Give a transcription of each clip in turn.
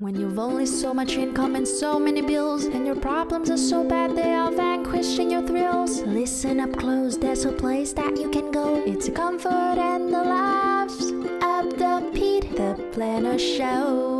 When you've only so much income and so many bills, and your problems are so bad they are vanquishing your thrills. Listen up close, there's a place that you can go. It's a comfort and the laughs of the Pete the Planner Show.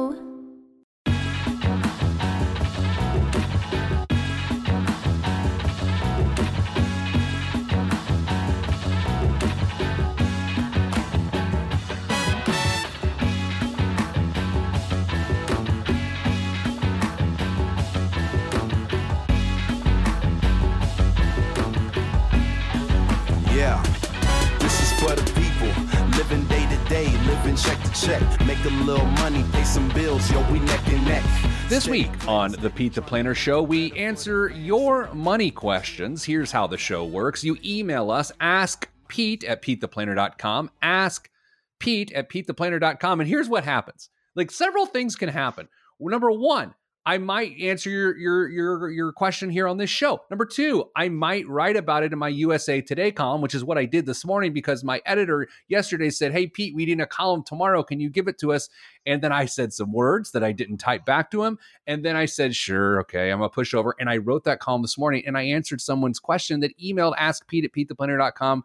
Some bills, yo, we neck and neck. This week on the Pete the Planner Show, we answer your money questions. Here's how the show works you email us, ask Pete at PeteThePlanner.com, ask Pete at PeteThePlanner.com, and here's what happens. Like several things can happen. Number one, I might answer your your your your question here on this show. Number two, I might write about it in my USA Today column, which is what I did this morning because my editor yesterday said, "Hey Pete, we need a column tomorrow. Can you give it to us?" And then I said some words that I didn't type back to him, and then I said, "Sure, okay, I'm a pushover," And I wrote that column this morning, and I answered someone's question that emailed ask Pete at PeteThePlanner.com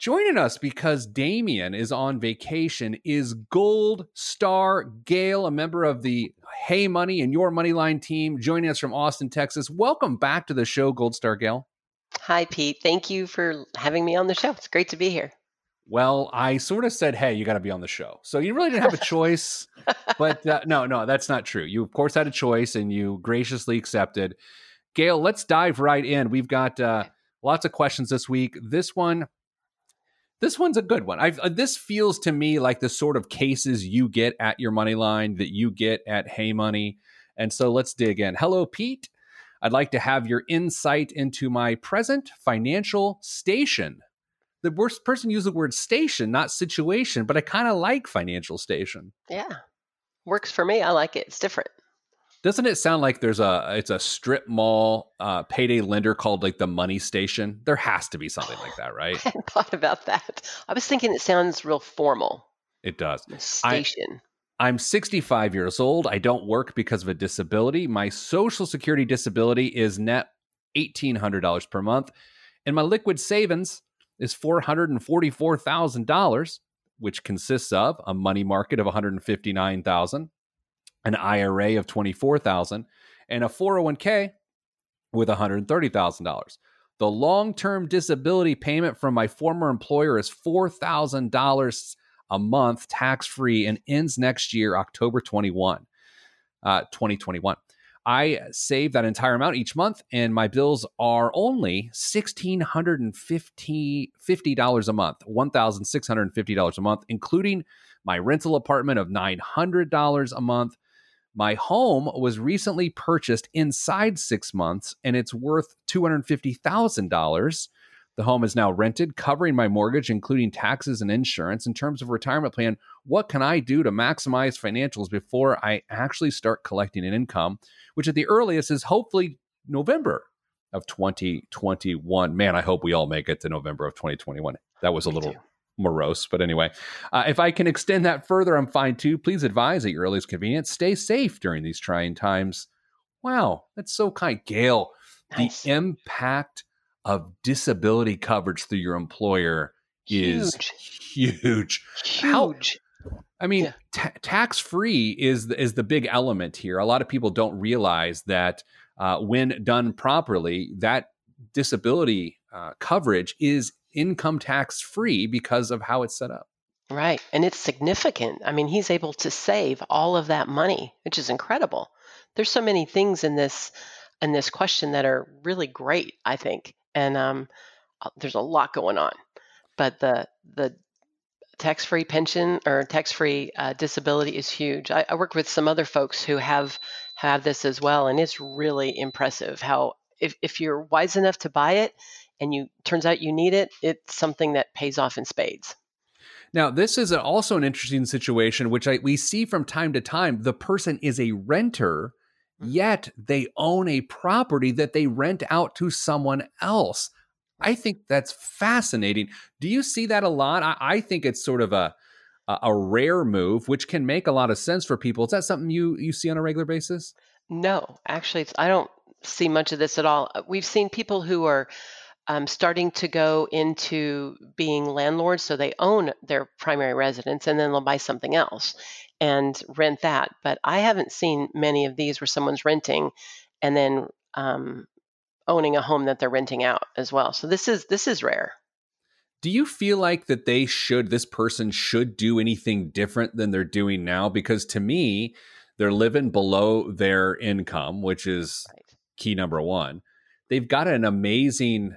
joining us because Damian is on vacation is Gold Star Gayle, a member of the Hey Money and Your Money Line team, joining us from Austin, Texas. Welcome back to the show, Gold Star Gayle. Hi, Pete. Thank you for having me on the show. It's great to be here. Well, I sort of said, "Hey, you got to be on the show," so you really didn't have a choice. but uh, no, no, that's not true. You of course had a choice, and you graciously accepted. Gayle, let's dive right in. We've got uh, lots of questions this week. This one, this one's a good one. I've, uh, this feels to me like the sort of cases you get at your money line that you get at Hey Money, and so let's dig in. Hello, Pete. I'd like to have your insight into my present financial station the worst person used the word station, not situation, but I kind of like financial station. Yeah. Works for me. I like it. It's different. Doesn't it sound like there's a it's a strip mall uh, payday lender called like the Money Station? There has to be something like that, right? I hadn't thought about that. I was thinking it sounds real formal. It does. Station. I'm 65 years old. I don't work because of a disability. My Social Security disability is net $1,800 per month, and my liquid savings is $444,000, which consists of a money market of $159,000, an IRA of 24,000, and a 401k with $130,000. The long term disability payment from my former employer is $4,000 a month tax free and ends next year, October 21, uh, 2021. I save that entire amount each month, and my bills are only $1,650 a month, $1,650 a month, including my rental apartment of $900 a month. My home was recently purchased inside six months, and it's worth $250,000. The home is now rented, covering my mortgage, including taxes and insurance. In terms of retirement plan, what can I do to maximize financials before I actually start collecting an income, which at the earliest is hopefully November of 2021? Man, I hope we all make it to November of 2021. That was a little. Morose, but anyway, uh, if I can extend that further, I'm fine too. Please advise at your earliest convenience. Stay safe during these trying times. Wow, that's so kind. Gayle, Nice. the impact of disability coverage through your employer is huge. How- Huge. I mean, Yeah. ta- tax free is the, is the big element here. A lot of people don't realize that uh, when done properly, that disability uh, coverage is income tax free because of how it's set up. Right. And it's significant. I mean, he's able to save all of that money, which is incredible. There's so many things in this in this question that are really great, I think. And um, uh, there's a lot going on. But the the tax-free pension or tax-free uh, disability is huge. I, I work with some other folks who have have this as well, and it's really impressive how if, if you're wise enough to buy it and you turns out you need it, it's something that pays off in spades. Now, this is also an interesting situation, which I, we see from time to time. The person is a renter, yet they own a property that they rent out to someone else. I think that's fascinating. Do you see that a lot? I, I think it's sort of a a rare move, which can make a lot of sense for people. Is that something you you see on a regular basis? No, actually, I don't see much of this at all. Uh, we've seen people who are um, starting to go into being landlords, so they own their primary residence and then they'll buy something else and rent that. But I haven't seen many of these where someone's renting and then um, owning a home that they're renting out as well. So this is this is rare. Do you feel like that they should this person should do anything different than they're doing now because to me they're living below their income, which is right. key number 1. They've got an amazing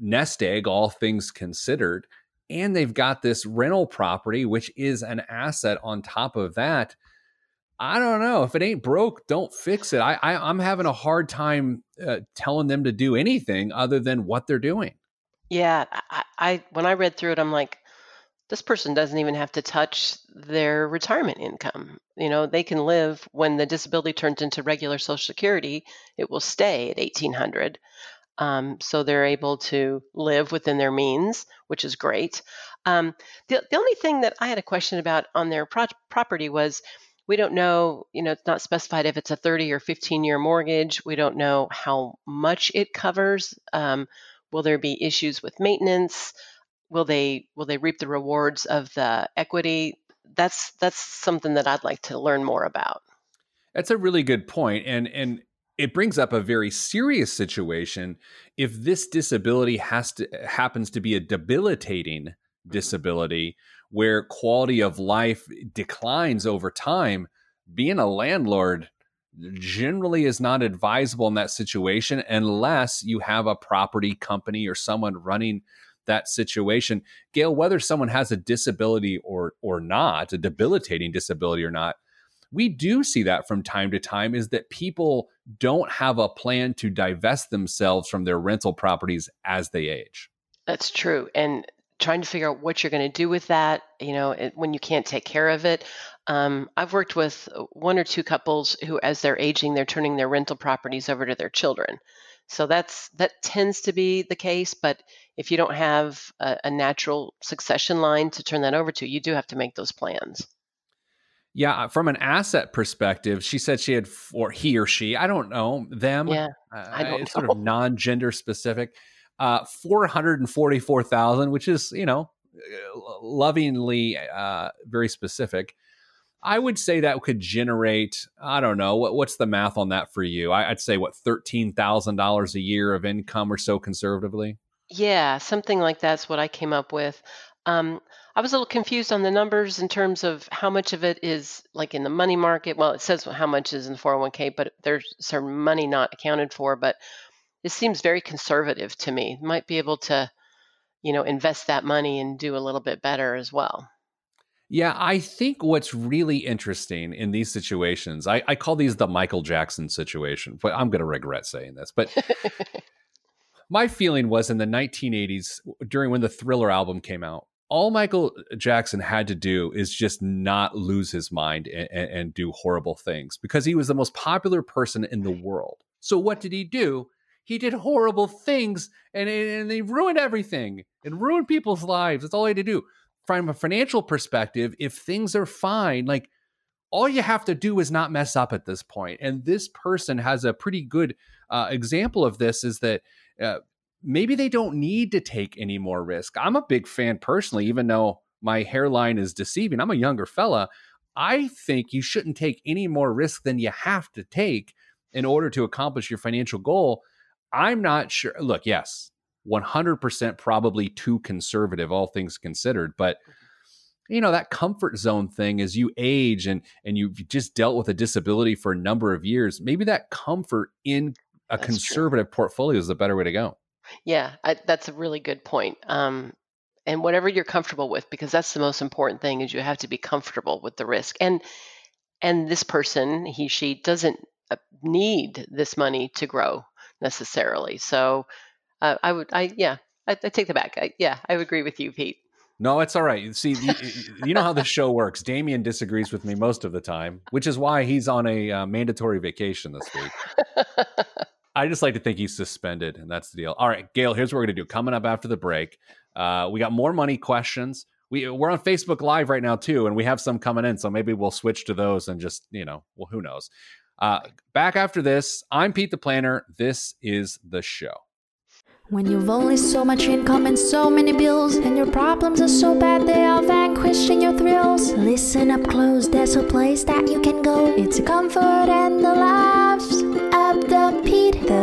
nest egg all things considered and they've got this rental property which is an asset on top of that I don't know. If it ain't broke, don't fix it. I, I am having a hard time uh, telling them to do anything other than what they're doing. Yeah, I, I when I read through it, I'm like, this person doesn't even have to touch their retirement income. You know, they can live when the disability turns into regular Social Security. It will stay at 1800. Um, so they're able to live within their means, which is great. Um, the, the only thing that I had a question about on their pro- property was we don't know, you know, it's not specified if it's a 30 or 15 year mortgage. We don't know how much it covers. Um, will there be issues with maintenance? Will they will they reap the rewards of the equity? That's that's something that I'd like to learn more about. That's a really good point, and and it brings up a very serious situation if this disability has to happens to be a debilitating mm-hmm. disability where quality of life declines over time, being a landlord generally is not advisable in that situation unless you have a property company or someone running that situation. Gayle, whether someone has a disability or or not, a debilitating disability or not, we do see that from time to time is that people don't have a plan to divest themselves from their rental properties as they age. That's true. And trying to figure out what you're going to do with that, you know, when you can't take care of it. Um, I've worked with one or two couples who, as they're aging, they're turning their rental properties over to their children. So that's that tends to be the case. But if you don't have a, a natural succession line to turn that over to, you do have to make those plans. Yeah, uh, from an asset perspective, she said she had, or he or she, I don't know, them. Yeah, I don't it's know. sort of non-gender specific uh, 444,000, which is, you know, lovingly uh, very specific. I would say that could generate, I don't know, what, what's the math on that for you? I, would say, what, $13,000 a year of income or so conservatively? Yeah, something like that's what I came up with. Um, I was a little confused on the numbers in terms of how much of it is like in the money market. Well, it says how much is in the 401k, but there's some money not accounted for. But this seems very conservative to me. Might be able to, you know, invest that money and do a little bit better as well. Yeah, I think what's really interesting in these situations, I, I call these the Michael Jackson situation, but I'm going to regret saying this. But my feeling was in the 1980s, during when the Thriller album came out, all Michael Jackson had to do is just not lose his mind and, and, do horrible things because he was the most popular person in the world. So what did he do? he did horrible things and, and he ruined everything and ruined people's lives. That's all he had to do. From a financial perspective, if things are fine, like all you have to do is not mess up at this point. And this person has a pretty good uh, example of this is that uh, maybe they don't need to take any more risk. I'm a big fan personally, even though my hairline is deceiving. I'm a younger fella. I think you shouldn't take any more risk than you have to take in order to accomplish your financial goal I'm not sure. Look, yes, 100% probably too conservative, all things considered. But you know that comfort zone thing as you age and and you've just dealt with a disability for a number of years maybe that comfort in a that's conservative true. portfolio is the better way to go yeah I, that's a really good point um, and whatever you're comfortable with because that's the most important thing is you have to be comfortable with the risk and and this person he she doesn't uh, need this money to grow necessarily. So uh, I would, I yeah, I, I take the back. I, yeah, I would agree with you, Pete. No, it's all right. You see, you, you, know how the show works. Damian disagrees with me most of the time, which is why he's on a uh, mandatory vacation this week. I just like to think he's suspended, and that's the deal. All right, Gayle, here's what we're going to do. Coming up after the break, uh, we got more money questions. we we're on Facebook Live right now too, and we have some coming in, so maybe we'll switch to those and just you know, well, who knows. Uh, back after this, I'm Pete the Planner. This is the show. When you've only so much income and so many bills, and your problems are so bad they are vanquishing your thrills. Listen up close, there's a place that you can go. It's a comfort and the laughs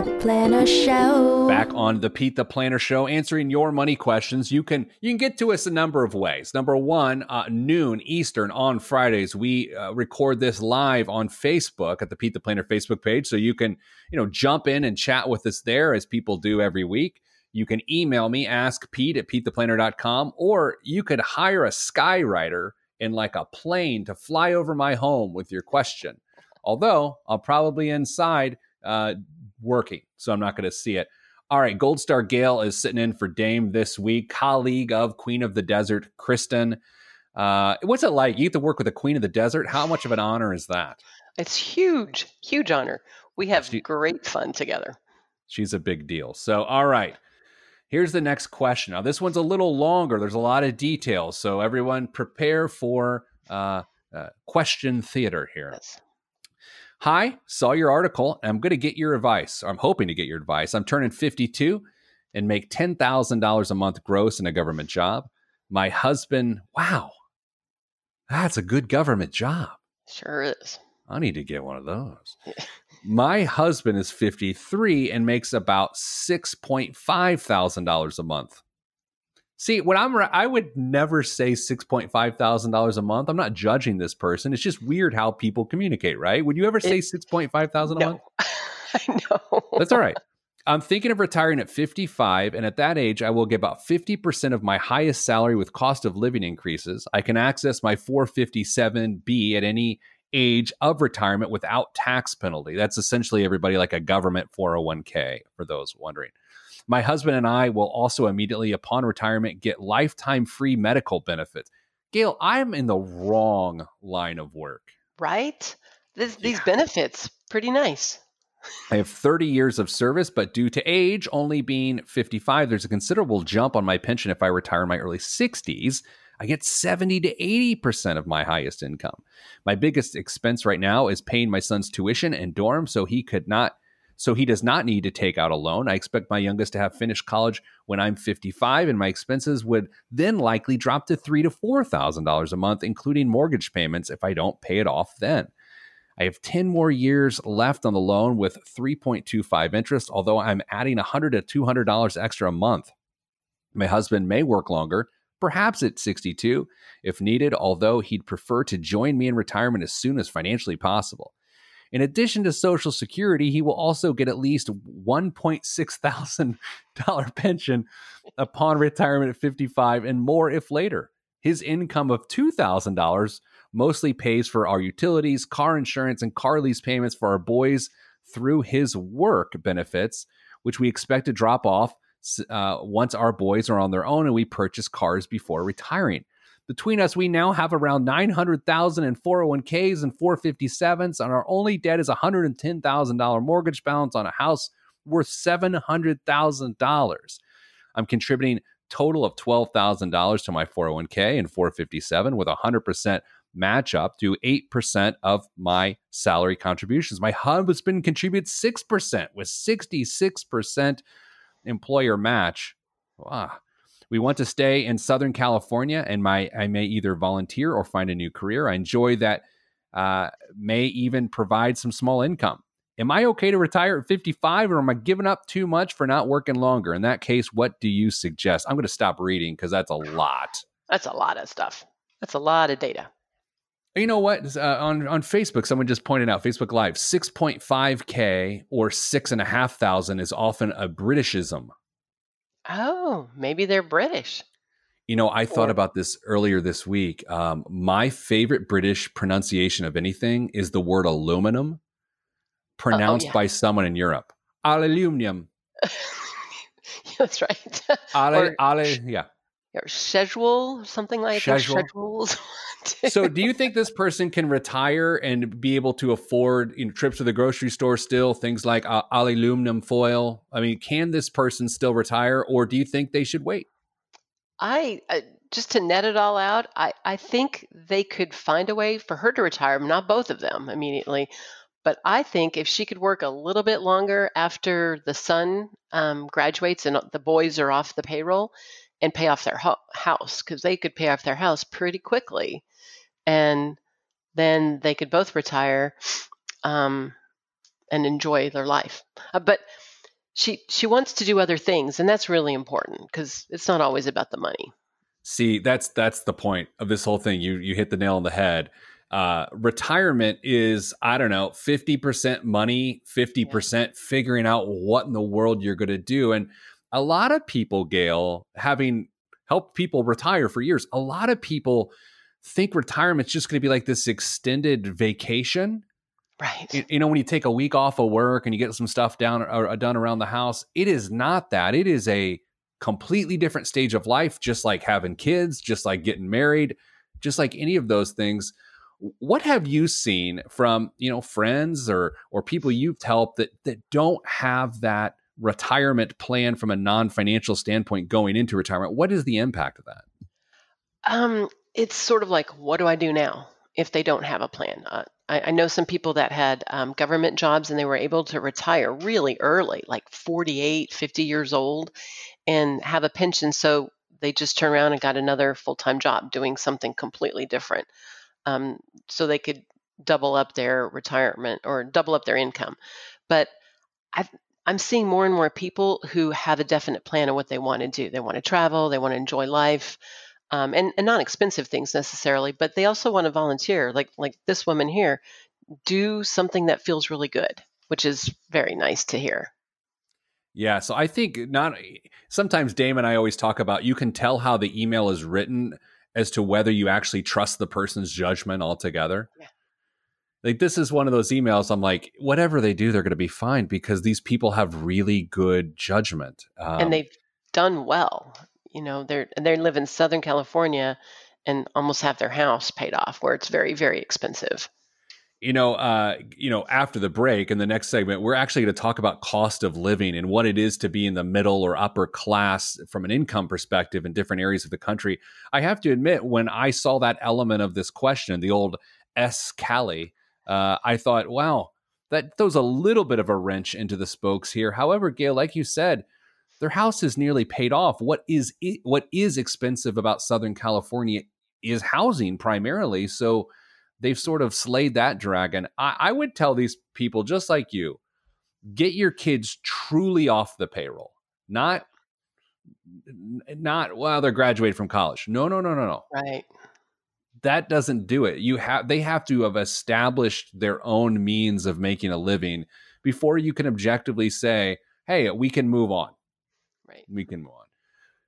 Planner Show. Back on the Pete the Planner Show, answering your money questions. You can you can get to us a number of ways. Number one, uh, noon Eastern on Fridays, we uh, record this live on Facebook at the Pete the Planner Facebook page, so you can you know jump in and chat with us there as people do every week. You can email me, ask Pete at PeteThePlanner.com, or you could hire a skywriter in like a plane to fly over my home with your question. Although I'll probably inside uh, working, so I'm not going to see it. All right, Gold Star Gayle is sitting in for Dame this week, colleague of Queen of the Desert, Kristen. Uh, what's it like? You get to work with the Queen of the Desert. How much of an honor is that? It's huge, huge honor. We have She- great fun together. She's a big deal. So, all right. Here's the next question. Now, this one's a little longer. There's a lot of details. So, everyone prepare for uh, uh, question theater here. Yes. Hi, saw your article. I'm going to get your advice. I'm hoping to get your advice. I'm turning 52 and make $10,000 a month gross in a government job. My husband, wow, that's a good government job. Sure is. I need to get one of those. My husband is 53 and makes about $6.5 thousand a month. See, when I'm, I would never say $6.5 thousand a month. I'm not judging this person. It's just weird how people communicate, right? Would you ever say It- $6.5 thousand a month? I know. That's all right. I'm thinking of retiring at 55, and at that age, I will get about 50% of my highest salary with cost of living increases. I can access my 457B at any age of retirement without tax penalty. That's essentially everybody like a government 401k, for those wondering. My husband and I will also immediately, upon retirement, get lifetime free medical benefits. Gayle, I'm in the wrong line of work. right? This, These benefits, pretty nice. I have 30 years of service, but due to age only being 55, there's a considerable jump on my pension if I retire in my early 60s. I get 70 to 80% of my highest income. My biggest expense right now is paying my son's tuition and dorm so he could not so he does not need to take out a loan. I expect my youngest to have finished college when I'm 55 and my expenses would then likely drop to 3 to $4,000 a month including mortgage payments if I don't pay it off then. I have 10 more years left on the loan with 3.25 interest, although I'm adding 100 to $200 extra a month. My husband may work longer, perhaps at 62 if needed, although he'd prefer to join me in retirement as soon as financially possible. In addition to Social Security, he will also get at least $1.6 thousand dollar pension upon retirement at 55 and more if later. His income of $2,000 mostly pays for our utilities, car insurance, and car lease payments for our boys through his work benefits, which we expect to drop off uh, once our boys are on their own and we purchase cars before retiring. Between us, we now have around 900,000 in 401ks and 457s, and our only debt is a $110,000 mortgage balance on a house worth $700,000. I'm contributing total of $12,000 to my 401k and 457 with a 100% match up to 8% of my salary contributions. My husband contributes 6% with 66% employer match. Wow. We want to stay in Southern California, and my I may either volunteer or find a new career. I enjoy that. Uh, may even provide some small income. Am I okay to retire at 55, or am I giving up too much for not working longer? In that case, what do you suggest? I'm going to stop reading because that's a lot. That's a lot of stuff. That's a lot of data. You know what? Uh, on on Facebook, someone just pointed out Facebook Live, 6.5k or six and a half thousand is often a Britishism. Oh, maybe they're British. You know, I thought Or- about this earlier this week. Um, my favorite British pronunciation of anything is the word aluminum, pronounced yeah. by someone in Europe. Aluminium. That's right. Ale, ale, yeah. Or schedule, something like that. Schedule. Schedules. So, do you think this person can retire and be able to afford you know, trips to the grocery store still? Things like uh, aluminum foil. I mean, can this person still retire, or do you think they should wait? I, I just to net it all out, I, I think they could find a way for her to retire, not both of them immediately. But I think if she could work a little bit longer after the son um, graduates and the boys are off the payroll and pay off their ho- house, because they could pay off their house pretty quickly. And then they could both retire um, and enjoy their life. Uh, but she she wants to do other things, and that's really important because it's not always about the money. See, that's that's the point of this whole thing. You you hit the nail on the head. Uh, retirement is I don't know, fifty percent money, fifty percent figuring out what in the world you're going to do, and a lot of people, Gayle, having helped people retire for years, a lot of people think retirement's just going to be like this extended vacation Right. You, you know, when you take a week off of work and you get some stuff down or, or done around the house, it is not that. It is a completely different stage of life, just like having kids, just like getting married, just like any of those things. What have you seen from you know friends or or people you've helped that that don't have that retirement plan from a non financial standpoint going into retirement? What is the impact of that? Um, it's sort of like, what do I do now if they don't have a plan? Uh, I, I know some people that had um, government jobs and they were able to retire really early, like 48, 50 years old, and have a pension. So they just turned around and got another full time job doing something completely different. Um, so they could double up their retirement or double up their income. But i am seeing more and more people who have a definite plan of what they want to do. They want to travel, they want to enjoy life um, and, and not expensive things necessarily, but they also want to volunteer, like like this woman here, do something that feels really good, which is very nice to hear. Yeah, so I think not sometimes Dame and I always talk about you can tell how the email is written as to whether you actually trust the person's judgment altogether. Yeah. Like this is one of those emails I'm like whatever they do they're going to be fine because these people have really good judgment. Um, and they've done well you know they're they live in southern california and almost have their house paid off where it's very very expensive you know uh, you know after the break in the next segment we're actually going to talk about cost of living and what it is to be in the middle or upper class from an income perspective in different areas of the country i have to admit when i saw that element of this question the old s cali uh, i thought wow that throws a little bit of a wrench into the spokes here however gayle like you said their house is nearly paid off. What is what is expensive about Southern California is housing primarily. So they've sort of slayed that dragon. I, I would tell these people just like you, get your kids truly off the payroll, not not well they're graduated from college. No, no, no, no, no. Right. That doesn't do it. You have they have to have established their own means of making a living before you can objectively say, "Hey, we can move on." Right. We can move on.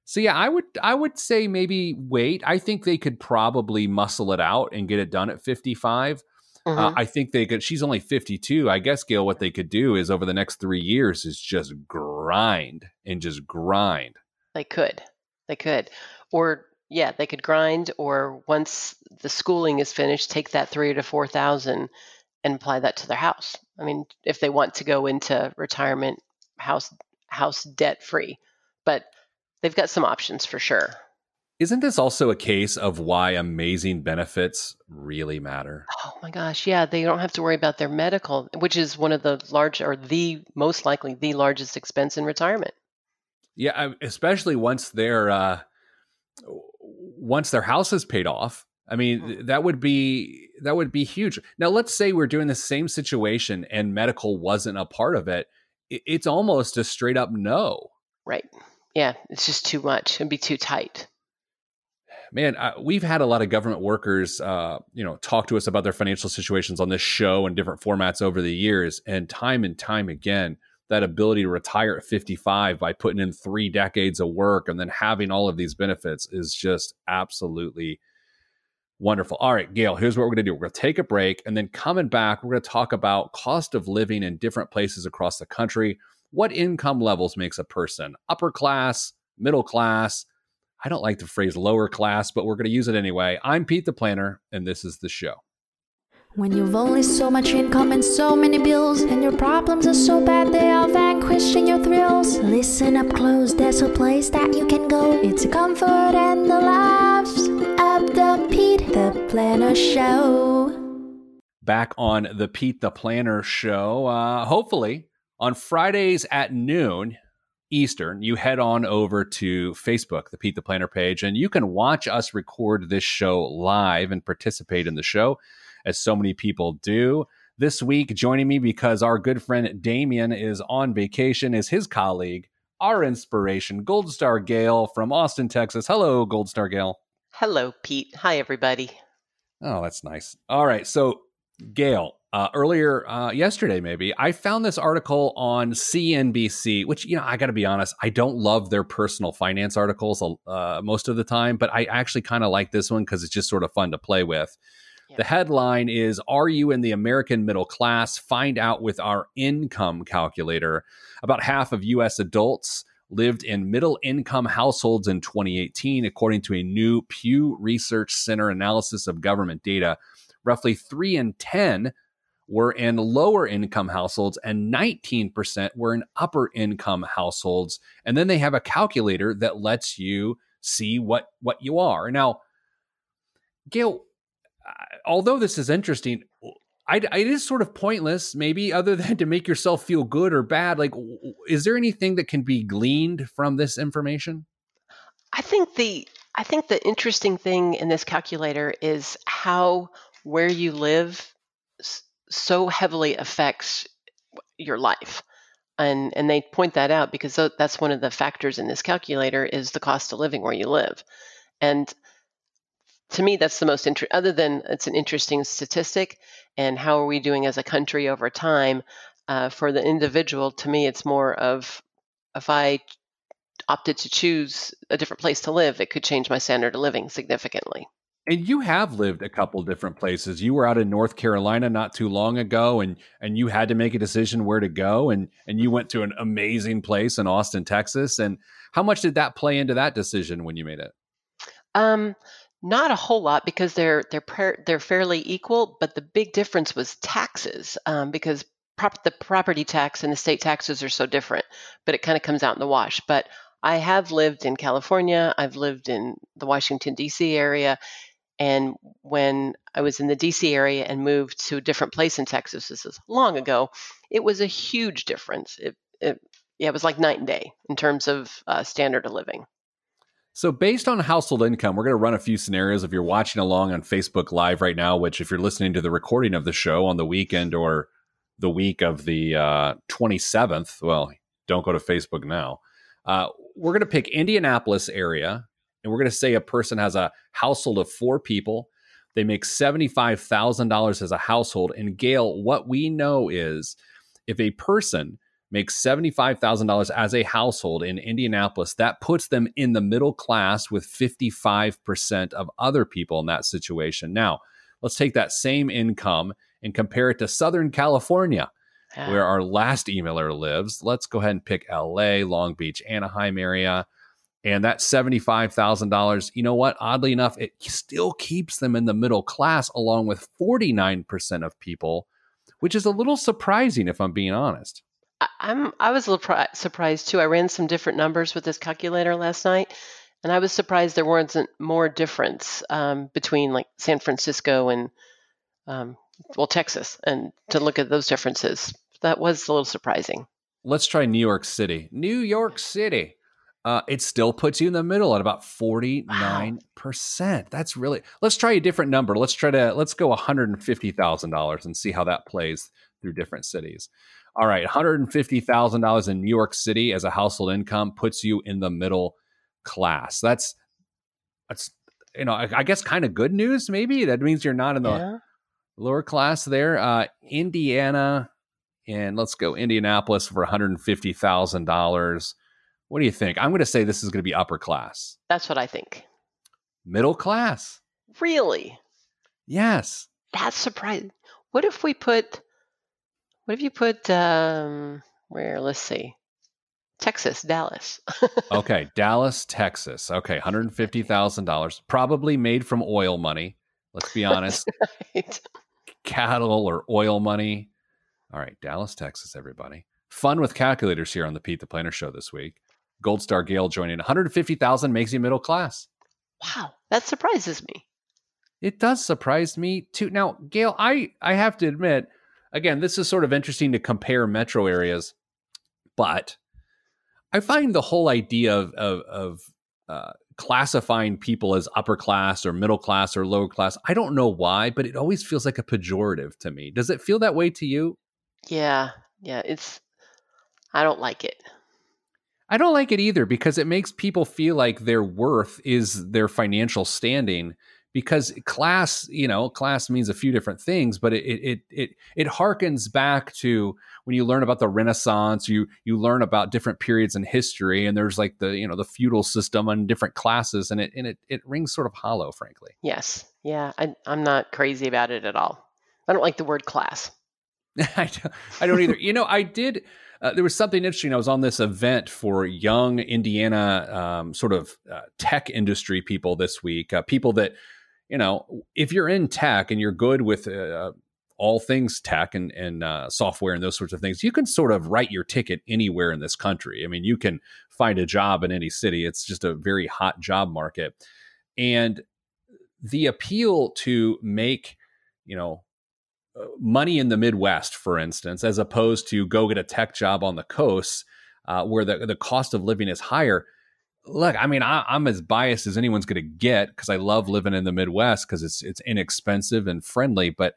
So yeah, I would I would say maybe wait. I think they could probably muscle it out and get it done at 55. Uh, mm-hmm. Uh, I think they could. She's only 52. I guess Gayle, what they could do is over the next three years is just grind and just grind. They could, they could, or yeah, they could grind. Or once the schooling is finished, take that three to four thousand and apply that to their house. I mean, if they want to go into retirement house house debt free but they've got some options for sure. Isn't this also a case of why amazing benefits really matter? Oh my gosh, yeah, they don't have to worry about their medical, which is one of the large or the most likely the largest expense in retirement. Yeah, especially once their uh, once their house is paid off. I mean, mm. that would be that would be huge. Now, let's say we're doing the same situation and medical wasn't a part of it. It's almost a straight up no. Right yeah, it's just too much. It'd be too tight. Man, we've had a lot of government workers, uh, you know, talk to us about their financial situations on this show and different formats over the years, and time and time again, that ability to retire at 55 by putting in three decades of work and then having all of these benefits is just absolutely wonderful. All right, Gayle, here's what we're going to do. We're going to take a break and then coming back, we're going to talk about cost of living in different places across the country what income levels makes a person upper class, middle class. I don't like the phrase lower class, but we're going to use it anyway. I'm Pete the Planner, and this is the show. When you've only so much income and so many bills, and your problems are so bad they are vanquishing your thrills. Listen up close, there's a place that you can go. It's a comfort and the laughs of the Pete the Planner Show. Back on the Pete the Planner Show. Uh, hopefully, on Fridays at noon Eastern, you head on over to Facebook, the Pete the Planner page, and you can watch us record this show live and participate in the show as so many people do. This week, joining me because our good friend Damian is on vacation, is his colleague, our inspiration, Gold Star Gayle from Austin, Texas. Hello, Gold Star Gayle. Hello, Pete. Hi, everybody. Oh, that's nice. All right. So, Gayle, uh, earlier uh, yesterday, maybe, I found this article on CNBC, which, you know, I got to be honest, I don't love their personal finance articles uh, most of the time, but I actually kind of like this one because it's just sort of fun to play with. The headline is Are you in the American middle class? Find out with our income calculator. About half of U.S. adults lived in middle income households in 2018, according to a new Pew Research Center analysis of government data. Roughly 3 in 10 were in lower income households and 19% were in upper income households. And then they have a calculator that lets you see what what you are. Now, Gayle, although this is interesting, I, it is sort of pointless, maybe, other than to make yourself feel good or bad. Like, is there anything that can be gleaned from this information? I think the I think the interesting thing in this calculator is how where you live so heavily affects your life. And and they point that out because that's one of the factors in this calculator is the cost of living where you live. And to me, that's the most interesting, other than it's an interesting statistic and how are we doing as a country over time. Uh, for the individual, to me, it's more of if I opted to choose a different place to live, it could change my standard of living significantly. And you have lived a couple different places. You were out in North Carolina not too long ago, and and you had to make a decision where to go, and and you went to an amazing place in Austin, Texas. And how much did that play into that decision when you made it? Um, not a whole lot because they're they're they're fairly equal, but the big difference was taxes um, because prop- the property tax and the state taxes are so different. But it kind of comes out in the wash. But I have lived in California. I've lived in the Washington D.C. area, and when I was in the D.C. area and moved to a different place in Texas, this is long ago, it was a huge difference. It, it yeah, it was like night and day in terms of uh, standard of living. So, based on household income, we're going to run a few scenarios. If you're watching along on Facebook Live right now, which if you're listening to the recording of the show on the weekend or the week of the uh, 27th, well, don't go to Facebook now. Uh, we're going to pick Indianapolis area, and we're going to say a person has a household of four people. They make $75,000 as a household. And Gayle, what we know is if a person makes $75,000 as a household in Indianapolis, that puts them in the middle class with 55% of other people in that situation. Now, let's take that same income and compare it to Southern California, yeah. where our last emailer lives. Let's go ahead and pick LA, Long Beach, Anaheim area. And that $75,000, you know what? Oddly enough, it still keeps them in the middle class along with 49% of people, which is a little surprising if I'm being honest. I, am I was a little pri- surprised too. I ran some different numbers with this calculator last night, and I was surprised there wasn't more difference um, between like San Francisco and um, well Texas, and to look at those differences, that was a little surprising. Let's try New York City. New York City. Uh, it still puts you in the middle at about 49%. Wow. That's really, let's try a different number. Let's try to, let's go $150,000 and see how that plays through different cities. All right, $150,000 in New York City as a household income puts you in the middle class. That's that's you know, I, I guess kind of good news maybe. That means you're not in the yeah. lower class there. Uh Indiana and let's go Indianapolis for $150,000. What do you think? I'm going to say this is going to be upper class. That's what I think. Middle class. Really? Yes. That's surprising. What if we put what if you put um, where? Let's see. Texas, Dallas. okay, Dallas, Texas. Okay, hundred fifty thousand dollars, probably made from oil money. Let's be honest. right. cattle or oil money. All right, Dallas, Texas, everybody. Fun with calculators here on the Pete the Planner show this week. Gold Star Gayle joining 150,000 makes you middle class. Wow, that surprises me. It does surprise me too. Now, Gayle, I I have to admit, again, this is sort of interesting to compare metro areas, but I find the whole idea of of, of uh, classifying people as upper class or middle class or lower class. I don't know why, but it always feels like a pejorative to me. Does it feel that way to you? Yeah, yeah. It's I don't like it. I don't like it either because it makes people feel like their worth is their financial standing because class, you know, class means a few different things, but it it it it harkens back to when you learn about the Renaissance, you you learn about different periods in history, and there's like the you know the feudal system and different classes, and it and it it rings sort of hollow, frankly. Yes, yeah, I, I'm not crazy about it at all. I don't like the word class. I don't, I don't either. you know, I did. Uh, there was something interesting. I was on this event for young Indiana um, sort of uh, tech industry people this week, uh, people that you know, if you're in tech and you're good with uh, all things tech and, and uh, software and those sorts of things, you can sort of write your ticket anywhere in this country. I mean, you can find a job in any city. It's just a very hot job market. And the appeal to make, you know, uh, money in the Midwest, for instance, as opposed to go get a tech job on the coast uh, where the, the cost of living is higher look, I mean, I, am as biased as anyone's going to get because I love living in the Midwest because it's it's inexpensive and friendly. But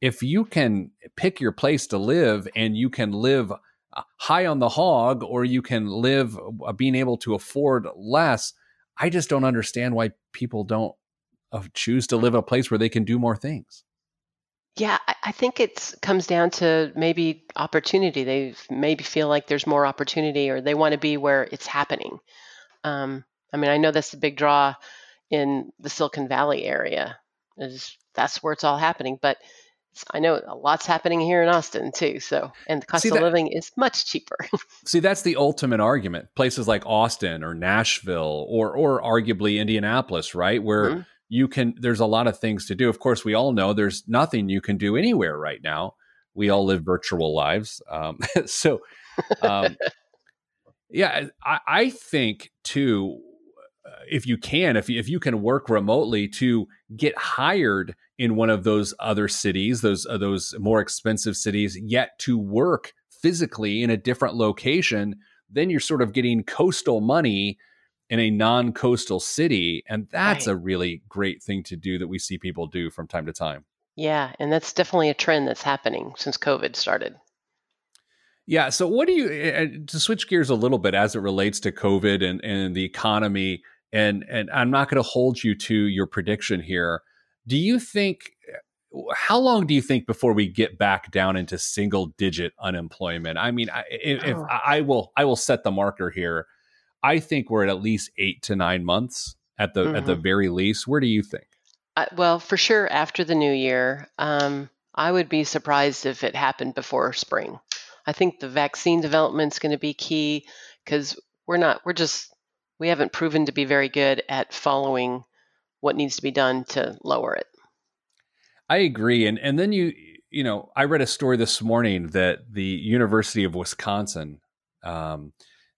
if you can pick your place to live and you can live uh, high on the hog, or you can live uh, being able to afford less, I just don't understand why people don't uh, choose to live a place where they can do more things. Yeah, I think it comes down to maybe opportunity. They maybe feel like there's more opportunity, or they want to be where it's happening. Um, I mean, I know that's a big draw in the Silicon Valley area. Is that's where it's all happening, but I know a lot's happening here in Austin too. So, and the cost see, of that, living is much cheaper. see, that's the ultimate argument. Places like Austin or Nashville or or arguably Indianapolis, right, where mm-hmm. you can. There's a lot of things to do. Of course, we all know there's nothing you can do anywhere right now. We all live virtual lives, um, so. Um, yeah, I, I think too, uh, if you can, if you, if you can work remotely to get hired in one of those other cities, those uh, those more expensive cities, yet to work physically in a different location, then you're sort of getting coastal money in a non-coastal city, and that's right. a really great thing to do that we see people do from time to time. Yeah, and that's definitely a trend that's happening since COVID started. Yeah. So, what do you to switch gears a little bit as it relates to COVID and and the economy? And and I'm not going to hold you to your prediction here. Do you think? How long do you think before we get back down into single digit unemployment? I mean, if, oh. if I will, I will set the marker here. I think we're at at least eight to nine months at the mm-hmm. at the mm-hmm. very least. Where do you think? Uh, well, for sure, after the new year, um, I would be surprised if it happened before spring. I think the vaccine development is going to be key because we're not, we're just, we haven't proven to be very good at following what needs to be done to lower it. I agree. And, and then you, you know, I read a story this morning that the University of Wisconsin, um,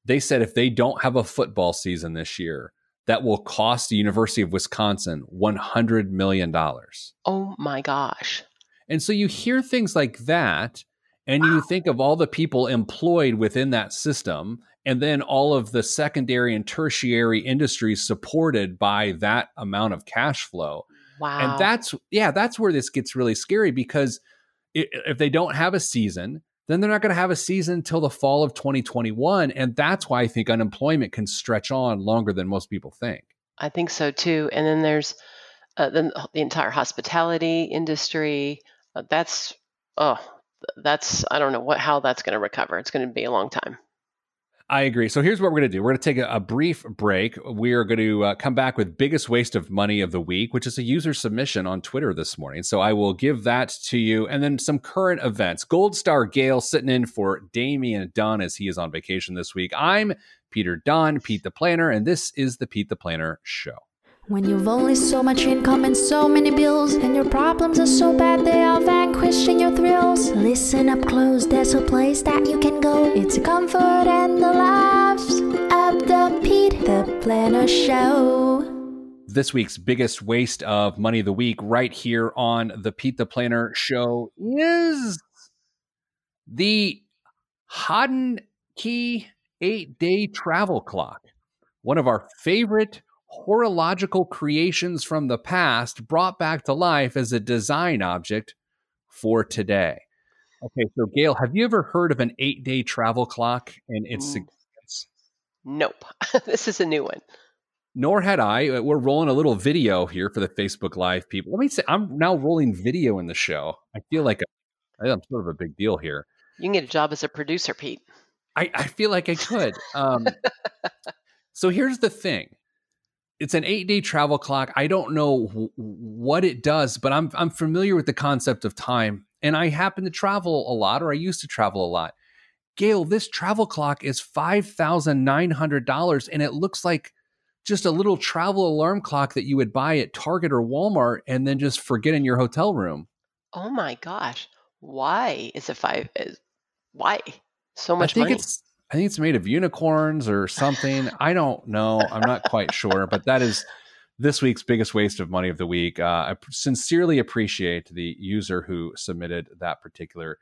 they said if they don't have a football season this year, that will cost the University of Wisconsin $100 million. Oh my gosh. And so you hear things like that, and wow. you think of all the people employed within that system and then all of the secondary and tertiary industries supported by that amount of cash flow. Wow. and that's yeah that's where this gets really scary because if they don't have a season then they're not going to have a season until the fall of 2021 and that's why i think unemployment can stretch on longer than most people think. I think so too. And then there's uh, the, the entire hospitality industry uh, that's oh that's I don't know what how that's going to recover. It's going to be a long time. I agree. So here's what we're going to do. We're going to take a, a brief break. We are going to uh, come back with biggest waste of money of the week, which is a user submission on Twitter this morning. So I will give that to you, and then some current events. Gold Star Gayle sitting in for Damian Dunn as he is on vacation this week. I'm Peter Dunn, Pete the Planner, and this is the Pete the Planner Show. When you've only so much income and so many bills, and your problems are so bad they are vanquishing your thrills. Listen up close, there's a place that you can go. It's a comfort and the laughs of the Pete the Planner Show. This week's biggest waste of money of the week, right here on the Pete the Planner Show, is the Hauden Key eight day travel clock. One of our favorite horological creations from the past brought back to life as a design object for today. Okay, so Gayle, have you ever heard of an eight day travel clock and its Mm. significance? Nope. this is a new one. Nor had I. Uh, We're rolling a little video here for the Facebook Live people. Let me say, I'm now rolling video in the show. I feel like a, I'm sort of a big deal here. You can get a job as a producer, Pete. I, I feel like I could. Um, so here's the thing. It's an eight day travel clock. I don't know w- what it does, but I'm I'm familiar with the concept of time, and I happen to travel a lot, or I used to travel a lot. Gayle, this travel clock is five thousand nine hundred dollars, and it looks like just a little travel alarm clock that you would buy at Target or Walmart, and then just forget in your hotel room. Oh my gosh. Why is it five? Is, why so much I think money? it's I think it's made of unicorns or something. I don't know. I'm not quite sure, but that is this week's biggest waste of money of the week. Uh, I sincerely appreciate the user who submitted that particular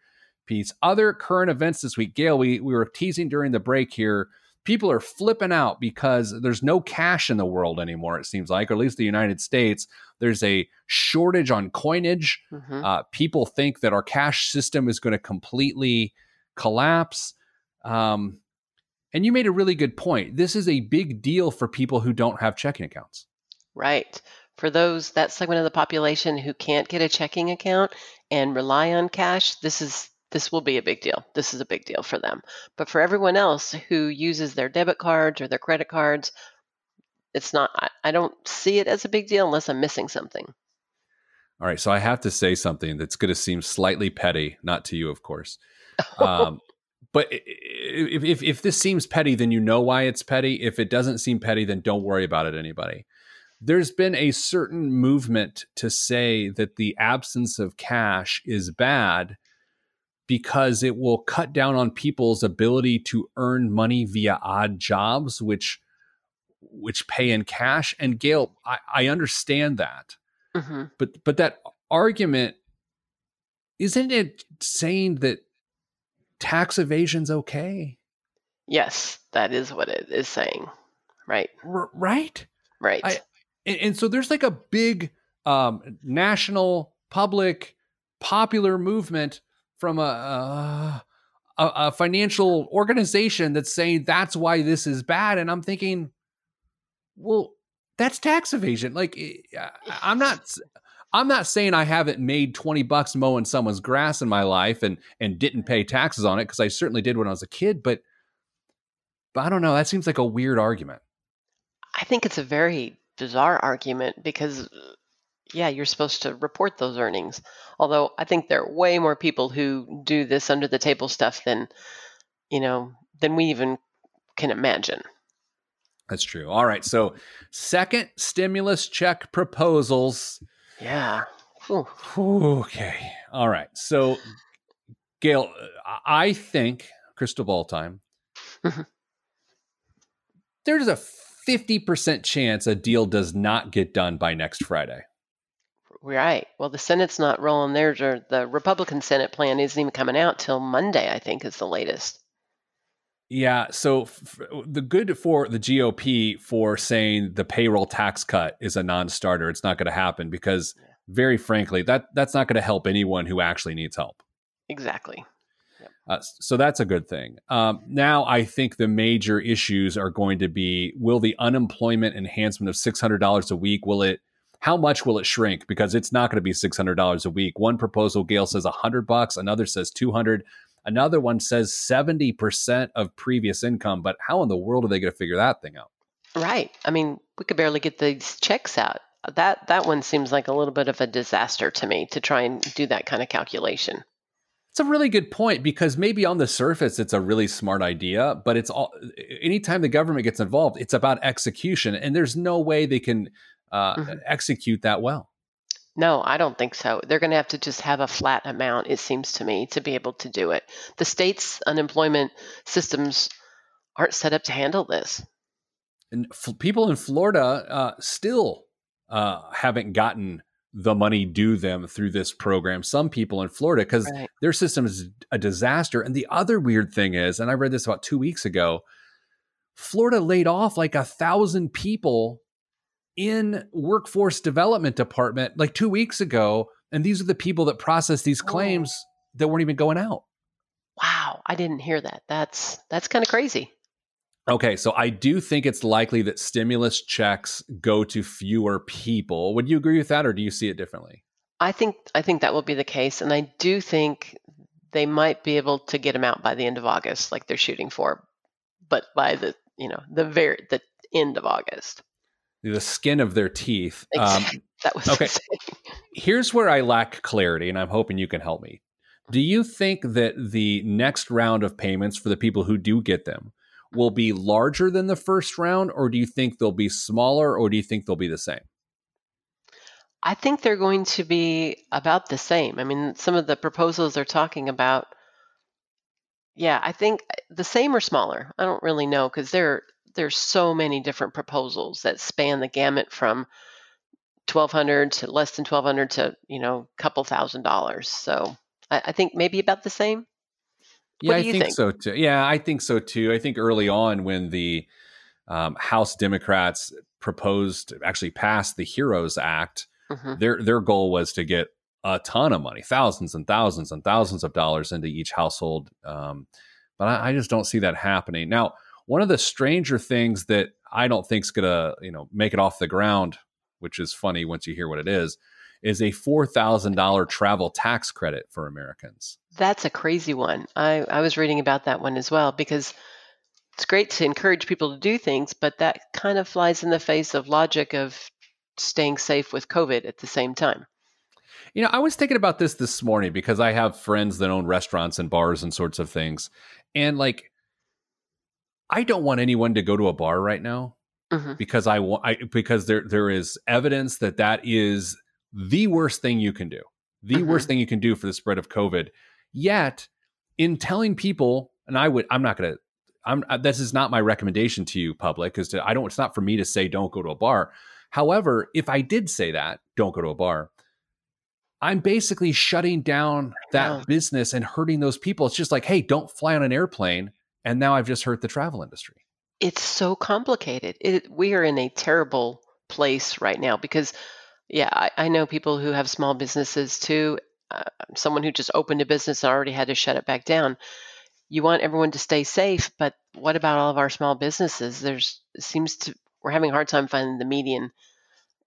piece. Other current events this week, Gayle. We we were teasing during the break here. People are flipping out because there's no cash in the world anymore. It seems like, or at least the United States. There's a shortage on coinage. Mhm. Uh, people think that our cash system is going to completely collapse. Um, and you made a really good point. This is a big deal for people who don't have checking accounts. Right. For those that segment of the population who can't get a checking account and rely on cash, this is this will be a big deal. This is a big deal for them. But for everyone else who uses their debit cards or their credit cards, it's not I, I don't see it as a big deal unless I'm missing something. All right, so I have to say something that's going to seem slightly petty, not to you, of course. Um, but if, if if this seems petty, then you know why it's petty. If it doesn't seem petty, then don't worry about it, anybody. There's been a certain movement to say that the absence of cash is bad because it will cut down on people's ability to earn money via odd jobs, which which pay in cash. And Gayle, I, I understand that hmm but but that argument isn't it saying that tax evasion's okay Yes, that is what it is saying. Right. R- right Right. I- and, and so there's like a big um national public popular movement from a, a a a financial organization that's saying that's why this is bad and i'm thinking well that's tax evasion like i'm not i'm not saying i haven't made 20 bucks mowing someone's grass in my life and and didn't pay taxes on it because i certainly did when i was a kid but but i don't know that seems like a weird argument I think it's a very bizarre argument because, uh, yeah, you're supposed to report those earnings. Although I think there are way more people who do this under the table stuff than, you know, than we even can imagine. That's true. All right. So, second stimulus check proposals. Yeah. Whew. Okay. All right. So, Gail, I think crystal ball time. Mhm. There's a 50% chance a deal does not get done by next Friday. Right. Well, the Senate's not rolling theirs, or the Republican Senate plan isn't even coming out till Monday. I think is the latest. Yeah. So, f- the good for the GOP for saying the payroll tax cut is a non starter, it's not going to happen because, very frankly, that, that's not going to help anyone who actually needs help. Exactly. Uh, so that's a good thing. Um, now, I think the major issues are going to be: Will the unemployment enhancement of six hundred dollars a week will it? How much will it shrink? Because it's not going to be six hundred dollars a week. One proposal, Gayle says hundred bucks. Another says two hundred. Another one says seventy percent of previous income. But how in the world are they going to figure that thing out? Right. I mean, we could barely get these checks out. That that one seems like a little bit of a disaster to me to try and do that kind of calculation. It's a really good point because maybe on the surface it's a really smart idea, but it's all anytime the government gets involved, it's about execution, and there's no way they can uh, Mhm. execute that well. No, I don't think so. They're going to have to just have a flat amount, it seems to me, to be able to do it. The state's unemployment systems aren't set up to handle this. And f- people in Florida uh, still uh, haven't gotten the money due them through this program. Some people in Florida, because Right. their system is a disaster. And the other weird thing is, and I read this about two weeks ago, Florida laid off like a thousand people in workforce development department like two weeks ago. And these are the people that process these Oh. claims that weren't even going out. Wow, I didn't hear that. That's that's kind of crazy. Okay, so I do think it's likely that stimulus checks go to fewer people. Would you agree with that, or do you see it differently? I think I think that will be the case, and I do think they might be able to get them out by the end of August, like they're shooting for, but by the you know the very the end of August. The skin of their teeth. Um, that was okay. here's where I lack clarity, and I'm hoping you can help me. Do you think that the next round of payments for the people who do get them will be larger than the first round, or do you think they'll be smaller, or do you think they'll be the same? I think they're going to be about the same. I mean, some of the proposals they're talking about, yeah, I think the same or smaller. I don't really know because there there's so many different proposals that span the gamut from twelve hundred to less than twelve hundred to you know a couple thousand dollars. So I, I think maybe about the same. Yeah, I think, think? so too. Yeah, I think so too. I think early on when the um, House Democrats proposed, actually passed the Heroes Act, hmm their their goal was to get a ton of money, thousands and thousands and thousands of dollars into each household. Um, but I, I just don't see that happening. Now, one of the stranger things that I don't think is gonna, you know, make it off the ground, which is funny once you hear what it is, is a four thousand dollar travel tax credit for Americans. That's a crazy one. I, I was reading about that one as well because it's great to encourage people to do things, but that kind of flies in the face of logic of staying safe with COVID at the same time. You know, I was thinking about this this morning because I have friends that own restaurants and bars and sorts of things. And like, I don't want anyone to go to a bar right now hmm because I want, I, because there, there is evidence that that is the worst thing you can do, the Mhm. worst thing you can do for the spread of COVID. Yet, in telling people, and I would, I'm not going to, I'm, uh, this is not my recommendation to you, public, is to, I don't, it's not for me to say don't go to a bar. However, if I did say that, don't go to a bar, I'm basically shutting down that business and hurting those people. It's just like, hey, don't fly on an airplane. And now I've just hurt the travel industry. It's so complicated. It, we are in a terrible place right now because, yeah, I, I know people who have small businesses too. Uh, someone who just opened a business and already had to shut it back down. You want everyone to stay safe, but what about all of our small businesses? There's seems to we're having a hard time finding the median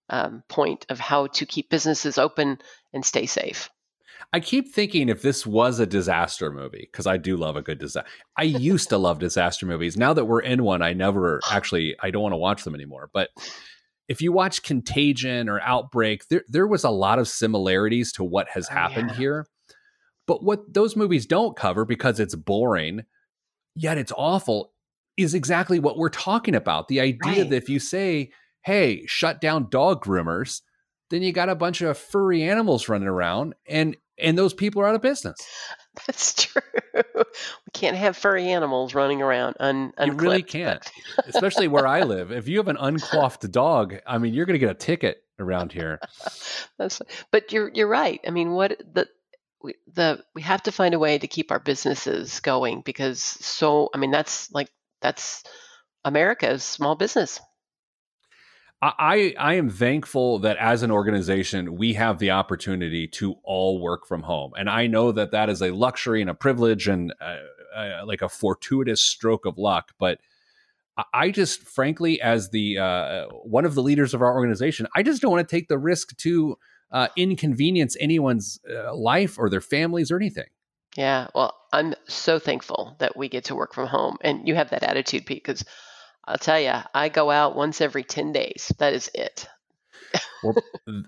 um, point of how to keep businesses open and stay safe. I keep thinking if this was a disaster movie, because I do love a good disaster. I used to love disaster movies. Now that we're in one, I never actually I don't want to watch them anymore. But if you watch Contagion or Outbreak, there there was a lot of similarities to what has Oh, happened yeah. here. But what those movies don't cover because it's boring, yet it's awful, is exactly what we're talking about. The idea Right. that if you say, "Hey, shut down dog groomers," then you got a bunch of furry animals running around and and those people are out of business. That's true. we can't have furry animals running around un, You really unclipped, can't. Especially where I live. If you have an uncoiffed dog, I mean, you're going to get a ticket around here. That's, but you're you're right. I mean, what the we, the we have to find a way to keep our businesses going because so I mean that's like that's America's small business. I, I am thankful that as an organization, we have the opportunity to all work from home. And I know that that is a luxury and a privilege and uh, uh, like a fortuitous stroke of luck. But I- just, frankly, as the uh, one of the leaders of our organization, I just don't want to take the risk to uh, inconvenience anyone's uh, life or their families or anything. Yeah. Well, I'm so thankful that we get to work from home, and you have that attitude, Pete. Because I'll tell you, I go out once every ten days. That is it. Well, th-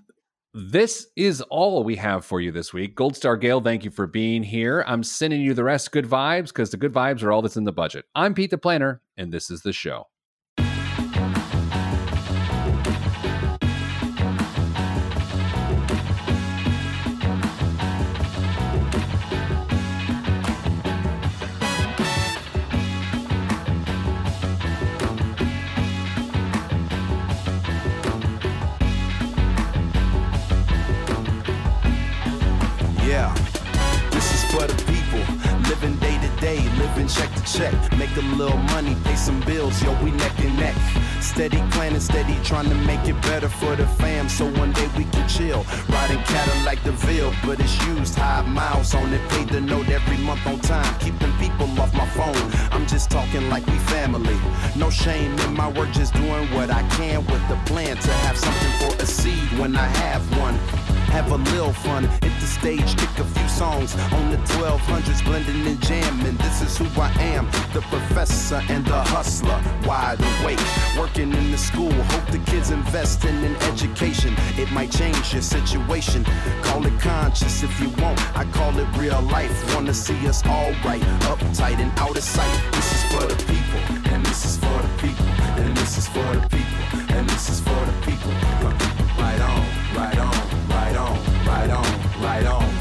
this is all we have for you this week. Gold Star Gayle, thank you for being here. I'm sending you the rest good vibes because the good vibes are all that's in the budget. I'm Pete the Planner, and this is the show. Steady planning, steady trying to make it better for the fam. So one day we can chill. Riding Cadillac DeVille, but it's used. High miles on it, paid the note every month on time. Keep them people off my phone. I'm just talking like we family. No shame in my work, just doing what I can with the plan to have something for a seed when I have one have a little fun. Hit the stage, kick a songs on the 1200s, blending and jamming. This is who I am, the professor and the hustler. Wide awake, working in the school. Hope the kids investing in an education. It might change your situation. Call it conscious if you want. I call it real life. Wanna see us all right, uptight and out of sight. This is for the people, and this is for the people, and this is for the people, and this is for the people. Right on right on, right on, right on, right on,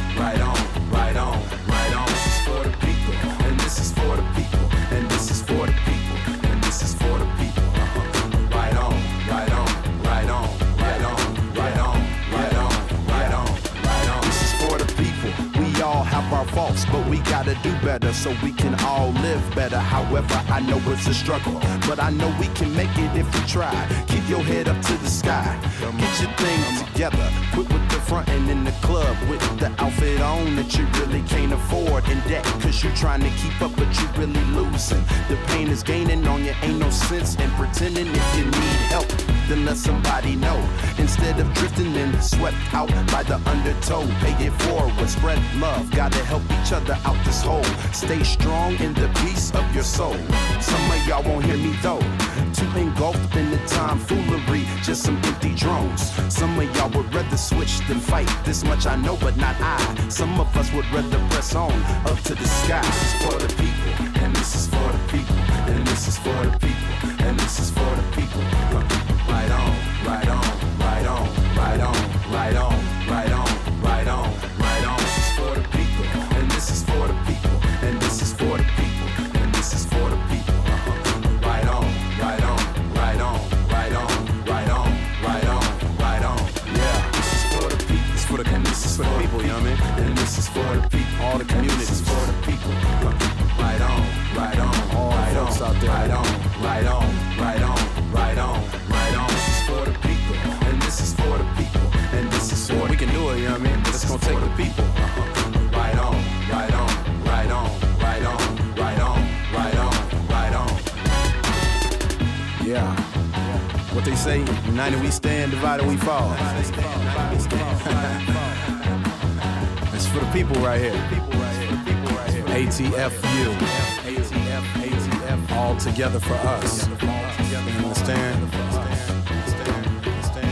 do better so we can all live better. However, I know it's a struggle, but I know we can make it if we try. Keep your head up to the sky. Get your thing together. Quit with the frontin' in the club with the outfit on that you really can't afford. In debt, cause you're trying to keep up, but you're really losing. The pain is gaining on you, ain't no sense in pretending if you need help. Then let somebody know. Instead of drifting in, swept out by the undertow. Pay it forward, spread love. Gotta help each other out this hole. Stay strong in the peace of your soul. Some of y'all won't hear me though. Too engulfed in the tomfoolery, just some empty drones. Some of y'all would rather switch than fight. This much I know, but not I. Some of us would rather press on up to the sky. This is for the people, and this is for the people, and this is for the people, and this is for the people. Right on, right on, right on, right on, right on, right on, take the people. Right on, right on, right on, right on, right on, right on, right on. Yeah. What they say, united we stand, divided we fall. it's for the people right here. ATFU. ATF, all together for us. You understand?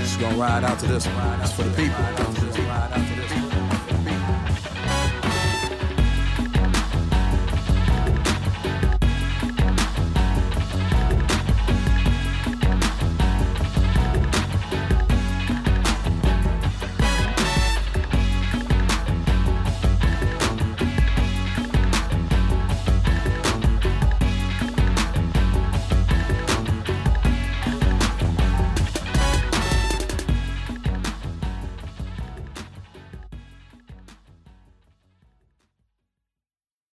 Just gonna ride out to this one. It's for the people.